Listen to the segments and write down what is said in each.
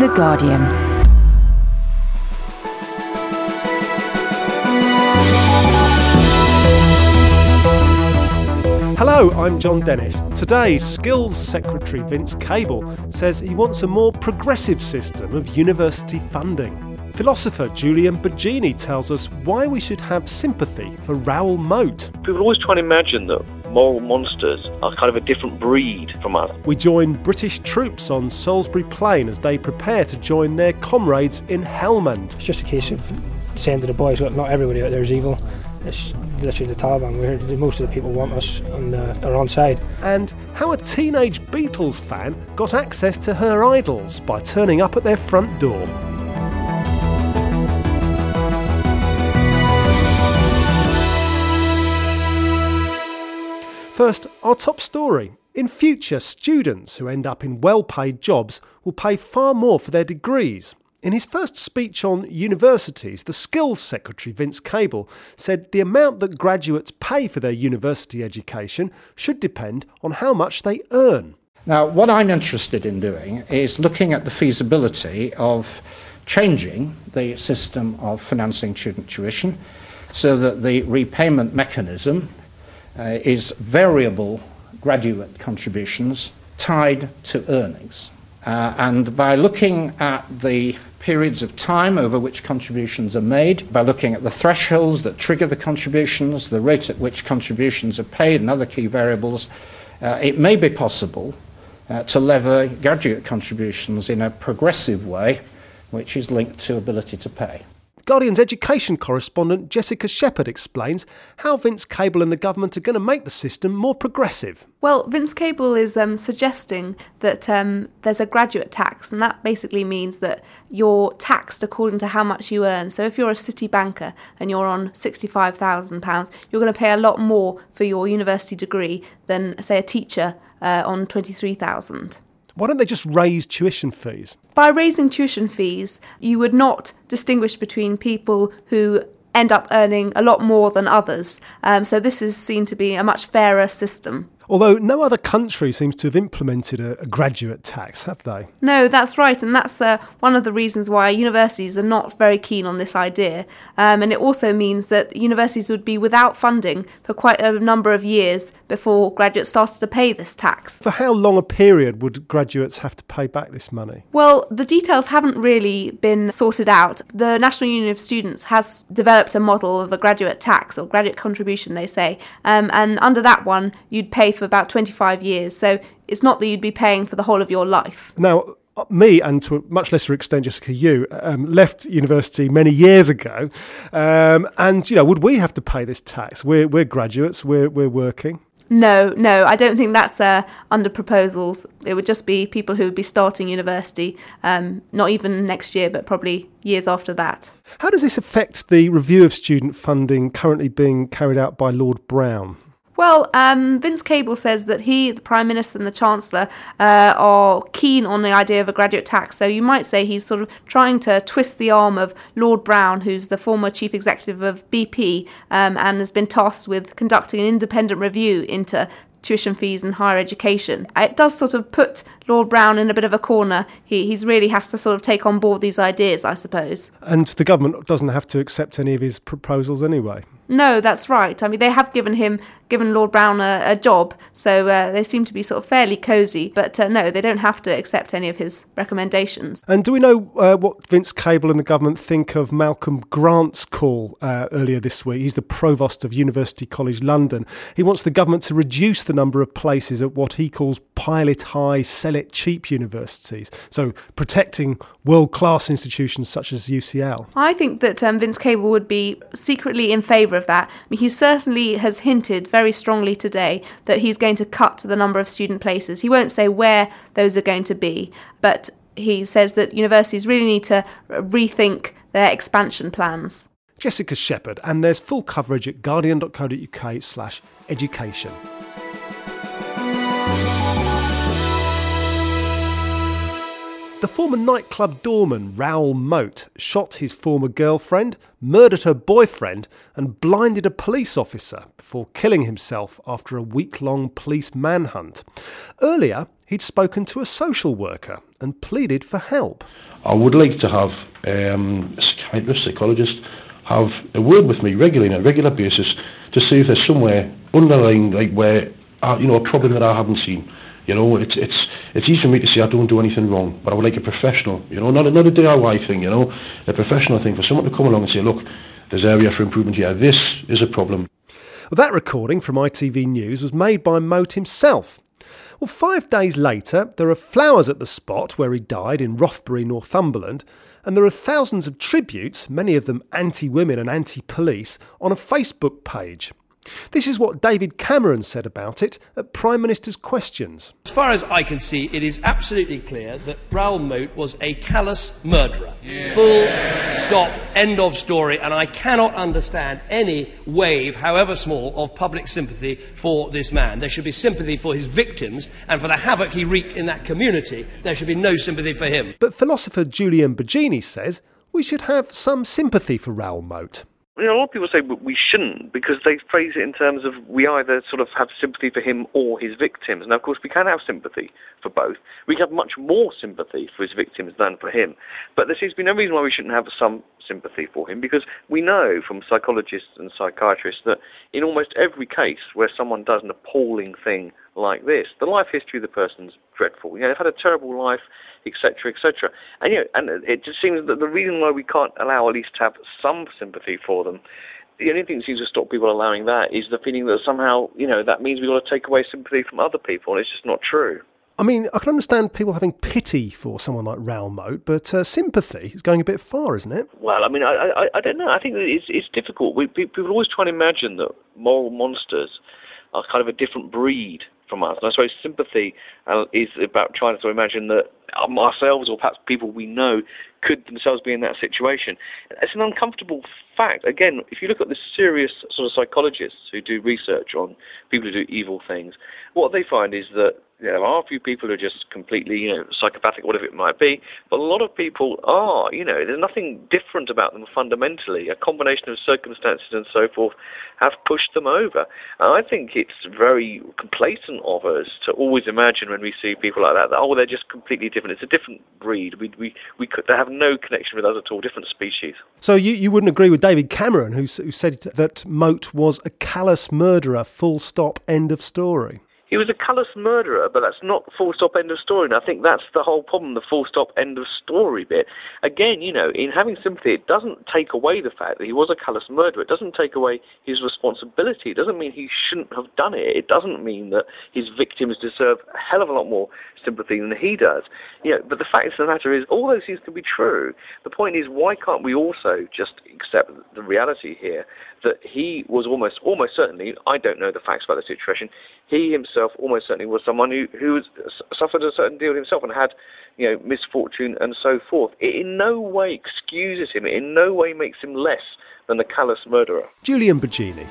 The Guardian. Hello, I'm Jon Dennis. Today, Skills Secretary Vince Cable says he wants a more progressive system of university funding. Philosopher Julian Baggini tells us why we should have sympathy for Raoul Moat. People always try and imagine that moral monsters are kind of a different breed from us. We join British troops on Salisbury Plain as they prepare to join their comrades in Helmand. It's just a case of saying to the boys, well, not everybody out there is evil. It's literally the Taliban. We're, most of the people want us and uh, are on side. And how a teenage Beatles fan got access to her idols by turning up at their front door. First, our top story. In future, students who end up in well paid jobs will pay far more for their degrees. In his first speech on universities, the Skills Secretary, Vince Cable, said the amount that graduates pay for their university education should depend on how much they earn. Now, what I'm interested in doing is looking at the feasibility of changing the system of financing student tuition so that the repayment mechanism is variable graduate contributions tied to earnings. Uh, and by looking at the periods of time over which contributions are made, by looking at the thresholds that trigger the contributions, the rate at which contributions are paid, and other key variables, uh, it may be possible uh, to lever graduate contributions in a progressive way, which is linked to ability to pay. Guardian's education correspondent Jessica Shepherd explains how Vince Cable and the government are going to make the system more progressive. Well, Vince Cable is um, suggesting that um, there's a graduate tax, and that basically means that you're taxed according to how much you earn. So if you're a city banker and you're on £65,000, you're going to pay a lot more for your university degree than, say, a teacher uh, on 23000 why don't they just raise tuition fees? By raising tuition fees, you would not distinguish between people who end up earning a lot more than others. Um, so this is seen to be a much fairer system. Although no other country seems to have implemented a, a graduate tax, have they? No, that's right, and that's uh, one of the reasons why universities are not very keen on this idea. Um, and it also means that universities would be without funding for quite a number of years before graduates started to pay this tax. For how long a period would graduates have to pay back this money? Well, the details haven't really been sorted out. The National Union of Students has developed a model of a graduate tax or graduate contribution, they say, um, and under that one, you'd pay for about 25 years. So it's not that you'd be paying for the whole of your life. Now, me and to a much lesser extent Jessica you um, left university many years ago um, and you know would we have to pay this tax we're, we're graduates we're, we're working no, no, I don't think that's uh, under proposals. It would just be people who would be starting university, um, not even next year, but probably years after that. How does this affect the review of student funding currently being carried out by Lord Browne? Well, um, Vince Cable says that he, the Prime Minister, and the Chancellor uh, are keen on the idea of a graduate tax. So you might say he's sort of trying to twist the arm of Lord Browne, who's the former Chief Executive of BP um, and has been tasked with conducting an independent review into tuition fees and higher education. It does sort of put Lord Browne in a bit of a corner. He he's really has to sort of take on board these ideas, I suppose. And the government doesn't have to accept any of his proposals anyway. No, that's right. I mean, they have given him, given Lord Browne a, a job, so uh, they seem to be sort of fairly cosy. But uh, no, they don't have to accept any of his recommendations. And do we know uh, what Vince Cable and the government think of Malcolm Grant's call uh, earlier this week? He's the provost of University College London. He wants the government to reduce the number of places at what he calls pilot high, sell it cheap universities. So protecting world class institutions such as UCL. I think that um, Vince Cable would be secretly in favour of that. I mean, he certainly has hinted very strongly today that he's going to cut the number of student places. He won't say where those are going to be, but he says that universities really need to rethink their expansion plans. Jessica Shepherd, and there's full coverage at guardian.co.uk slash education. The former nightclub doorman Raoul Moat shot his former girlfriend, murdered her boyfriend, and blinded a police officer before killing himself after a week long police manhunt. Earlier, he'd spoken to a social worker and pleaded for help. I would like to have um, a psychiatrist, psychologist, have a word with me regularly on a regular basis to see if there's somewhere underlying, like where, uh, you know, a problem that I haven't seen. You know, it's it's it's easy for me to say I don't do anything wrong, but I would like a professional. You know, not a, not a DIY thing. You know, a professional thing for someone to come along and say, look, there's area for improvement here. This is a problem. Well, that recording from ITV News was made by Moat himself. Well, five days later, there are flowers at the spot where he died in Rothbury, Northumberland, and there are thousands of tributes, many of them anti women and anti police, on a Facebook page. This is what David Cameron said about it at Prime Minister's Questions. As far as I can see, it is absolutely clear that Raoul Moat was a callous murderer. Yeah. Full stop, end of story, and I cannot understand any wave, however small, of public sympathy for this man. There should be sympathy for his victims, and for the havoc he wreaked in that community, there should be no sympathy for him. But philosopher Julian Baggini says we should have some sympathy for Raoul Moat you know, a lot of people say we shouldn't because they phrase it in terms of we either sort of have sympathy for him or his victims. Now, of course, we can have sympathy for both. We have much more sympathy for his victims than for him. But there seems to be no reason why we shouldn't have some sympathy for him because we know from psychologists and psychiatrists that in almost every case where someone does an appalling thing like this, the life history of the person's dreadful. You know, they've had a terrible life etc., etc. And you know, and it just seems that the reason why we can't allow at least to have some sympathy for them, the only thing that seems to stop people allowing that is the feeling that somehow you know that means we've got to take away sympathy from other people, and it's just not true. I mean, I can understand people having pity for someone like Raoul Moat, but uh, sympathy is going a bit far, isn't it? Well, I mean, I, I, I don't know. I think it's, it's difficult. We, people always try and imagine that moral monsters are kind of a different breed from us. And I suppose sympathy uh, is about trying to imagine that um, ourselves or perhaps people we know could themselves be in that situation. It's an uncomfortable fact. Again, if you look at the serious sort of psychologists who do research on people who do evil things, what they find is that there are a few people who are just completely, you know, psychopathic, whatever it might be, but a lot of people are, you know, there's nothing different about them fundamentally. A combination of circumstances and so forth have pushed them over. And I think it's very complacent of us to always imagine when we see people like that, that oh, they're just completely different. It's a different breed. We, we, we could, they have no connection with us at all, different species. So you, you wouldn't agree with David Cameron, who, who said that Moat was a callous murderer, full stop, end of story? He was a callous murderer, but that's not full stop end of story. And I think that's the whole problem, the full stop end of story bit. Again, you know, in having sympathy, it doesn't take away the fact that he was a callous murderer. It doesn't take away his responsibility. It doesn't mean he shouldn't have done it. It doesn't mean that his victims deserve a hell of a lot more sympathy than he does. You know, but the fact of the matter is, all those things can be true. The point is, why can't we also just accept the reality here that he was almost, almost certainly, I don't know the facts about the situation, he himself almost certainly was someone who, who suffered a certain deal himself and had, you know, misfortune and so forth. It in no way excuses him, it in no way makes him less than a callous murderer. Julian Baggini.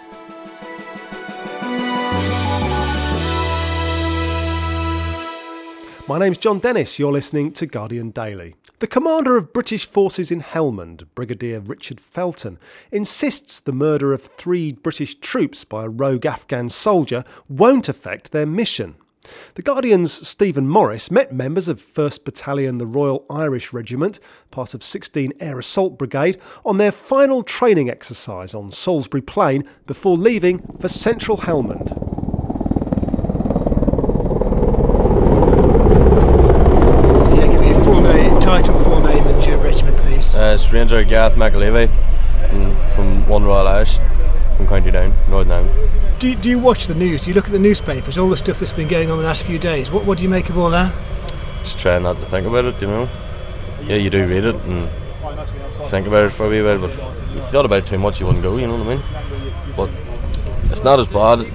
My name's Jon Dennis. You're listening to Guardian Daily. The commander of British forces in Helmand, Brigadier Richard Felton, insists the murder of three British troops by a rogue Afghan soldier won't affect their mission. The Guardian's Stephen Morris met members of 1st Battalion, the Royal Irish Regiment, part of 16 Air Assault Brigade, on their final training exercise on Salisbury Plain before leaving for central Helmand. It's Ranger Gareth McAlevey from One Royal Irish from County Down, Northern Ireland. Do you, do you watch the news? Do you look at the newspapers, all the stuff that's been going on the last few days? What, what do you make of all that? Just try not to think about it, you know. Yeah, you do read it and think about it for a wee while, but if you thought about it too much, you wouldn't go, you know what I mean? But it's not as bad.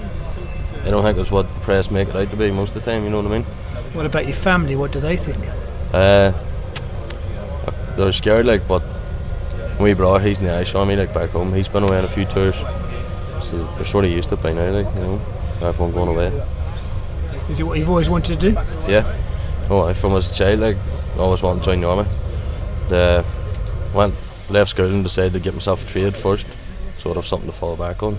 I don't think that's what the press make it out to be most of the time, you know what I mean? What about your family? What do they think? Uh, they're scared like but we brought he's in the Irish Army like back home. He's been away on a few tours. So they're sort of used to it by now like you know everyone going away is it what you've always wanted to do? Yeah. Oh from as a child like I always wanted to join the army. The went left school and decided to get myself a trade first. Sort of something to fall back on.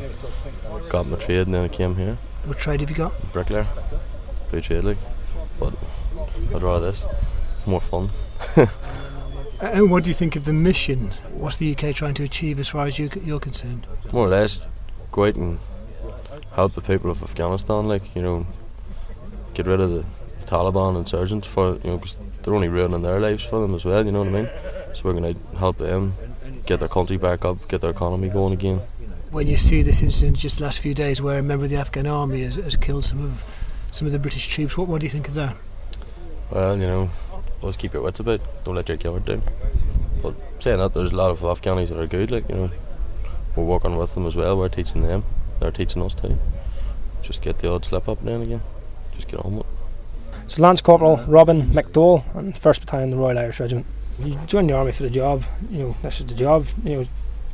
Got my trade and then I came here. What trade have you got? Bricklayer. Blue trade like but I'd rather this. More fun Uh, and what do you think of the mission? What's the UK trying to achieve as far as you, you're concerned? More or less, go out and help the people of Afghanistan, like, you know, get rid of the Taliban insurgents for, you know, because they're only ruining their lives for them as well, you know what I mean? So we're going to help them get their country back up, get their economy going again. When you see this incident just the last few days where a member of the Afghan army has, has killed some of some of the British troops, what, what do you think of that? Well, you know, always keep your wits about. Don't let your guard down. But saying that, there's a lot of Afghanis that are good. Like you know, we're working with them as well. We're teaching them. They're teaching us too. Just get the odd slip up now and again. Just get on with it. So Lance Corporal Robin McDowell, and First Battalion, the Royal Irish Regiment. You join the army for the job. You know, this is the job. You know,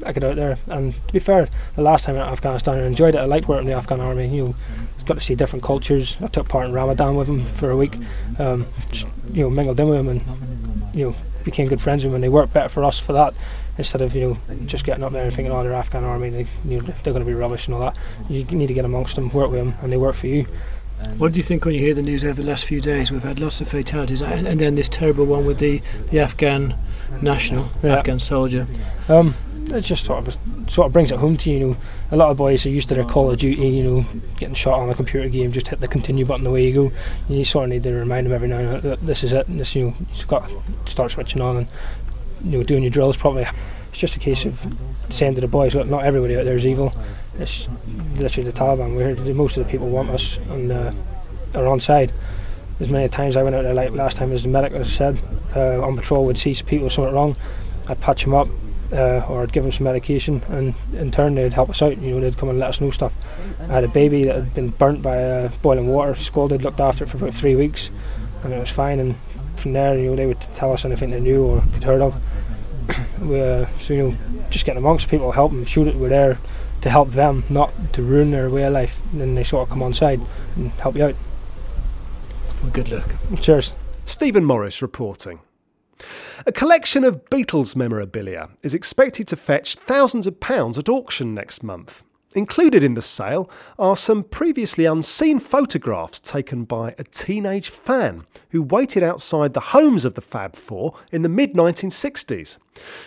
I get out there. And to be fair, the last time in Afghanistan, I enjoyed it. I liked working in the Afghan army. You know, got to see different cultures. I took part in Ramadan with them for a week. Um, just, you know, mingled in with them and you know became good friends with them. And they worked better for us for that instead of you know just getting up there and thinking, oh, they're Afghan army. They, you know, they're going to be rubbish and all that. You need to get amongst them, work with them, and they work for you. What do you think when you hear the news over the last few days? We've had lots of fatalities, and, and then this terrible one with the, the Afghan national, Yeah. Afghan soldier. Um, it just sort of sort of brings it home to you. You know, a lot of boys are used to their Call of Duty. You know, getting shot on a computer game, just hit the continue button, away you go. You sort of need to remind them every now and then that this is it. And this, you know, you've got to start switching on and you know doing your drills properly. It's just a case of saying to the boys, look, not everybody out there is evil. It's literally the Taliban. Most of the people want us and uh, are on side. As many times I went out there, like last time as the medic, as I said, uh, on patrol would see people something wrong. I'd patch them up, uh, or I'd give them some medication, and in turn they'd help us out. You know, they'd come and let us know stuff. I had a baby that had been burnt by uh, boiling water, scalded, looked after it for about three weeks, and it was fine. And from there, you know, they would tell us anything they knew or could heard of. we, uh, so you know, just getting amongst people, help them, shoot it. We're there to help them, not to ruin their way of life. And then they sort of come on side and help you out. Well, good luck. Cheers. Stephen Morris reporting. A collection of Beatles memorabilia is expected to fetch thousands of pounds at auction next month. Included in the sale are some previously unseen photographs taken by a teenage fan who waited outside the homes of the Fab Four in the mid 1960s.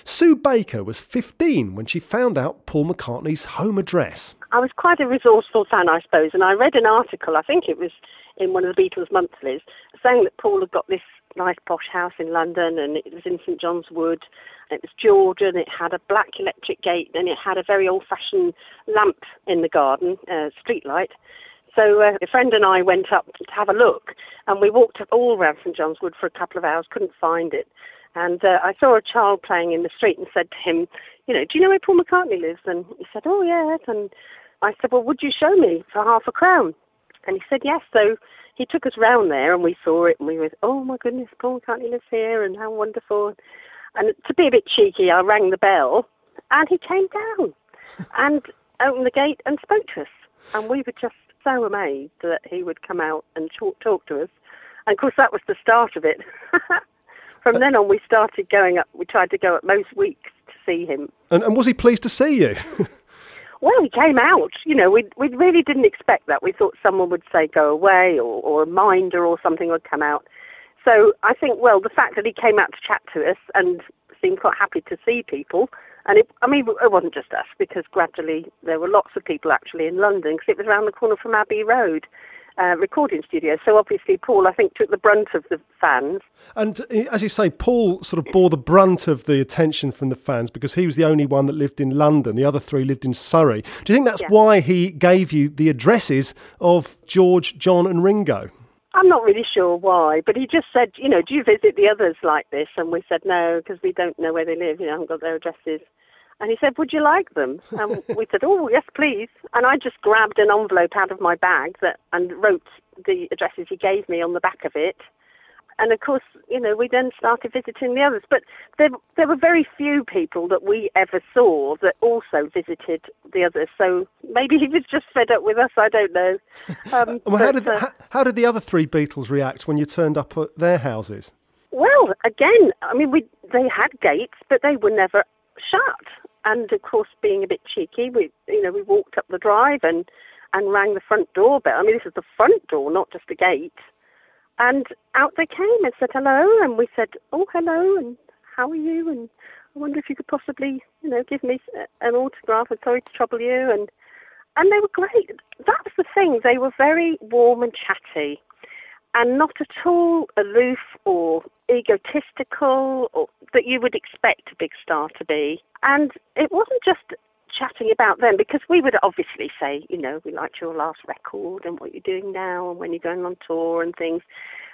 Sue Baker was 15 when she found out Paul McCartney's home address. I was quite a resourceful fan, I suppose, and I read an article, I think it was in one of the Beatles monthlies, saying that Paul had got this nice posh house in London and it was in St John's Wood. It was Georgian, it had a black electric gate and it had a very old fashioned lamp in the garden, uh, street light. So uh, a friend and I went up to have a look and we walked up all around St John's Wood for a couple of hours, couldn't find it. And uh, I saw a child playing in the street and said to him, you know, do you know where Paul McCartney lives? And he said, oh, yes. And I said, well, would you show me for half a crown? And he said, yes. So he took us round there and we saw it and we went, oh, my goodness, Paul McCartney lives here and how wonderful. And to be a bit cheeky, I rang the bell and he came down and opened the gate and spoke to us. And we were just so amazed that he would come out and talk, talk to us. And of course, that was the start of it. From then on, we started going up. We tried to go up most weeks to see him. And, and was he pleased to see you? Well, he came out. You know, we we really didn't expect that. We thought someone would say go away, or or a minder or something would come out. So I think, well, the fact that he came out to chat to us and seemed quite happy to see people, and it, I mean, it wasn't just us because gradually there were lots of people actually in London because it was around the corner from Abbey Road. Uh, recording studio. So obviously, Paul, I think, took the brunt of the fans. And uh, as you say, Paul sort of bore the brunt of the attention from the fans because he was the only one that lived in London. The other three lived in Surrey. Do you think that's Yeah. why he gave you the addresses of George, John, and Ringo? I'm not really sure why, but he just said, you know, do you visit the others like this? And we said no, because we don't know where they live. You know, I haven't got their addresses. And he said, would you like them? And we said, oh yes, please. And I just grabbed an envelope out of my bag that and wrote the addresses he gave me on the back of it. And of course, you know, we then started visiting the others. But there, there were very few people that we ever saw that also visited the others. So maybe he was just fed up with us. I don't know. Um, Well, how but, did uh, how, how did the other three Beatles react when you turned up at their houses? Well, again, I mean, we they had gates, but they were never shut. And of course, being a bit cheeky, we you know we walked up the drive and and rang the front doorbell. I mean, this is the front door, not just a gate. And out they came and said hello, and we said, oh hello, and how are you? And I wonder if you could possibly, you know, give me an autograph. I'm sorry to trouble you. And and they were great. That's the thing. They were very warm and chatty, and not at all aloof or egotistical or that you would expect a big star to be. And it wasn't just chatting about them because we would obviously say, you know, we liked your last record and what you're doing now and when you're going on tour and things.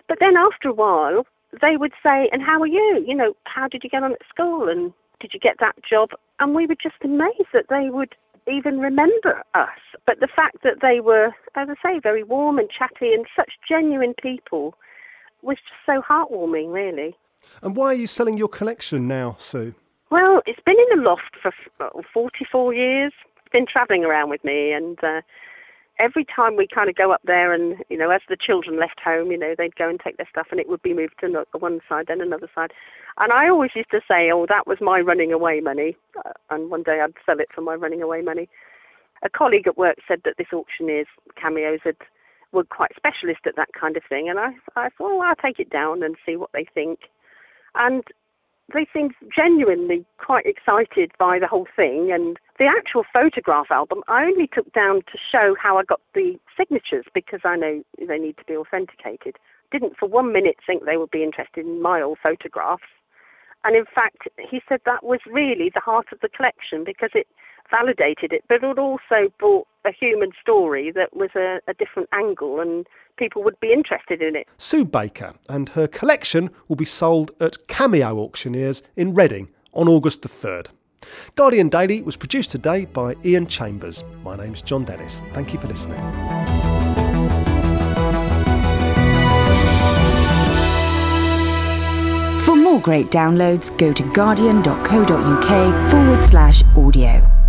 But then after a while, they would say, and how are you? You know, how did you get on at school and did you get that job? And we were just amazed that they would even remember us. But the fact that they were, as I say, very warm and chatty and such genuine people was just so heartwarming, really. And why are you selling your collection now, Sue? Well, it's been in the loft for 44 years. It's been travelling around with me, and uh, every time we kind of go up there, and you know, as the children left home, you know, they'd go and take their stuff, and it would be moved to one side, then another side. And I always used to say, "Oh, that was my running away money," uh, and one day I'd sell it for my running away money. A colleague at work said that this auctioneer's cameos had were quite specialist at that kind of thing, and I, I thought, well, I'll take it down and see what they think. And they seemed genuinely quite excited by the whole thing. And the actual photograph album, I only took down to show how I got the signatures because I know they need to be authenticated. Didn't for one minute think they would be interested in my old photographs. And in fact, he said that was really the heart of the collection because it validated it, but it also brought a human story that was a, a different angle and people would be interested in it. Sue Baker and her collection will be sold at Cameo Auctioneers in Reading on August the 3rd. Guardian Daily was produced today by Ian Chambers. My name's Jon Dennis. Thank you for listening. For more great downloads, go to guardian.co.uk forward slash audio.